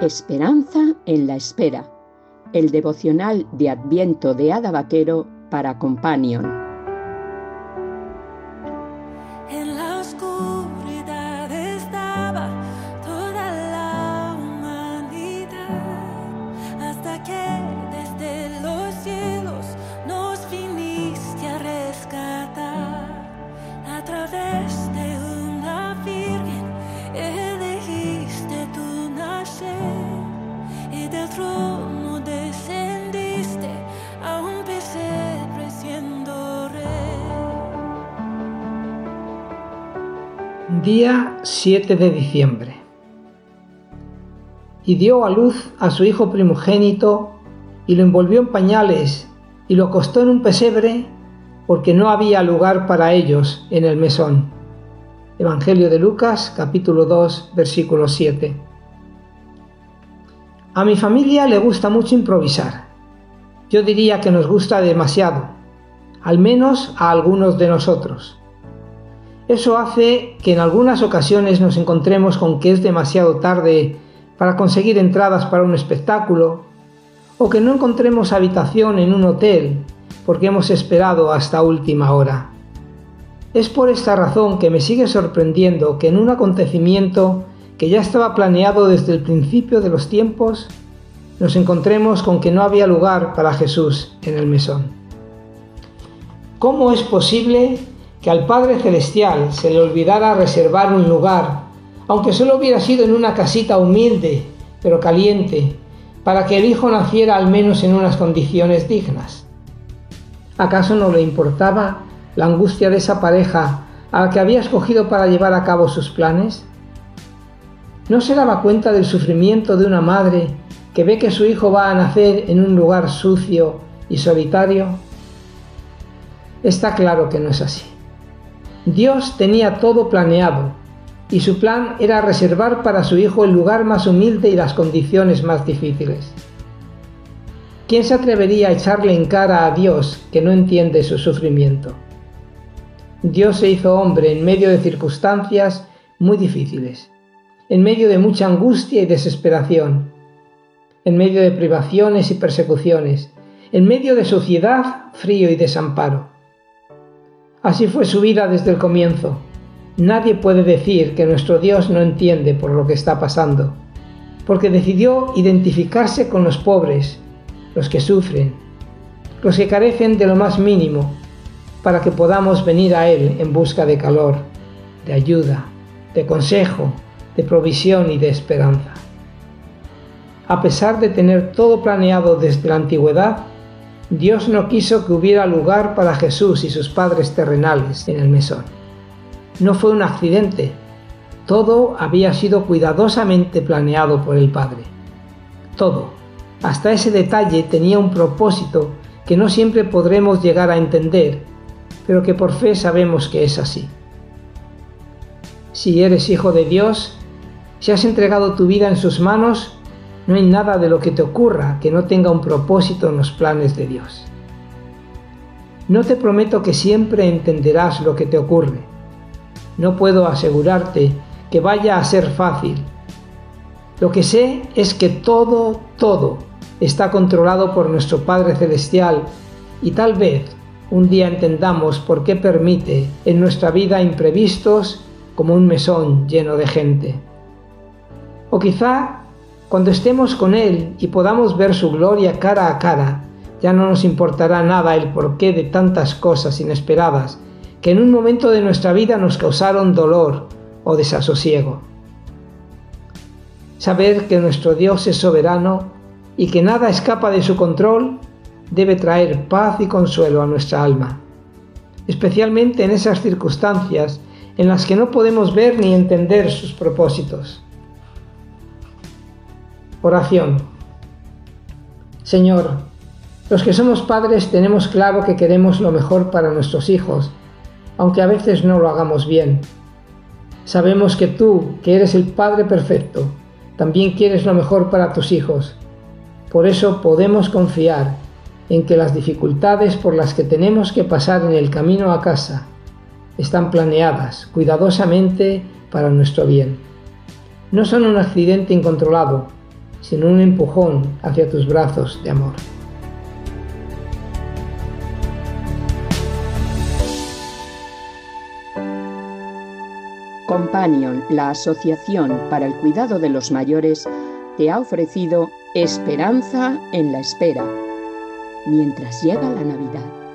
Esperanza en la espera. El devocional de Adviento de Ada Vaquero para Companion. Día 7 de diciembre. Y dio a luz a su hijo primogénito y lo envolvió en pañales y lo acostó en un pesebre porque no había lugar para ellos en el mesón. Evangelio de Lucas capítulo 2 versículo 7. A mi familia le gusta mucho improvisar. Yo diría que nos gusta demasiado, al menos a algunos de nosotros. Eso hace que en algunas ocasiones nos encontremos con que es demasiado tarde para conseguir entradas para un espectáculo, o que no encontremos habitación en un hotel porque hemos esperado hasta última hora. Es por esta razón que me sigue sorprendiendo que en un acontecimiento que ya estaba planeado desde el principio de los tiempos, nos encontremos con que no había lugar para Jesús en el mesón. ¿Cómo es posible que al Padre Celestial se le olvidara reservar un lugar, aunque solo hubiera sido en una casita humilde, pero caliente, para que el Hijo naciera al menos en unas condiciones dignas. ¿Acaso no le importaba la angustia de esa pareja a la que había escogido para llevar a cabo sus planes? ¿No se daba cuenta del sufrimiento de una madre que ve que su hijo va a nacer en un lugar sucio y solitario? Está claro que no es así. Dios tenía todo planeado y su plan era reservar para su hijo el lugar más humilde y las condiciones más difíciles. ¿Quién se atrevería a echarle en cara a Dios que no entiende su sufrimiento? Dios se hizo hombre en medio de circunstancias muy difíciles, en medio de mucha angustia y desesperación, en medio de privaciones y persecuciones, en medio de suciedad, frío y desamparo. Así fue su vida desde el comienzo. Nadie puede decir que nuestro Dios no entiende por lo que está pasando, porque decidió identificarse con los pobres, los que sufren, los que carecen de lo más mínimo, para que podamos venir a Él en busca de calor, de ayuda, de consejo, de provisión y de esperanza. A pesar de tener todo planeado desde la antigüedad, Dios no quiso que hubiera lugar para Jesús y sus padres terrenales en el mesón. No fue un accidente, todo había sido cuidadosamente planeado por el Padre. Todo, hasta ese detalle tenía un propósito que no siempre podremos llegar a entender, pero que por fe sabemos que es así. Si eres hijo de Dios, si has entregado tu vida en sus manos, no hay nada de lo que te ocurra que no tenga un propósito en los planes de Dios. No te prometo que siempre entenderás lo que te ocurre. No puedo asegurarte que vaya a ser fácil. Lo que sé es que todo, todo está controlado por nuestro Padre Celestial y tal vez un día entendamos por qué permite en nuestra vida imprevistos como un mesón lleno de gente. O quizá cuando estemos con Él y podamos ver su gloria cara a cara, ya no nos importará nada el porqué de tantas cosas inesperadas que en un momento de nuestra vida nos causaron dolor o desasosiego. Saber que nuestro Dios es soberano y que nada escapa de su control debe traer paz y consuelo a nuestra alma, especialmente en esas circunstancias en las que no podemos ver ni entender sus propósitos. Oración. Señor, los que somos padres tenemos claro que queremos lo mejor para nuestros hijos, aunque a veces no lo hagamos bien. Sabemos que tú, que eres el Padre perfecto, también quieres lo mejor para tus hijos. Por eso podemos confiar en que las dificultades por las que tenemos que pasar en el camino a casa están planeadas cuidadosamente para nuestro bien. No son un accidente incontrolado, sino un empujón hacia tus brazos de amor. Companion, la Asociación para el Cuidado de los Mayores, te ha ofrecido Esperanza en la Espera, mientras llega la Navidad.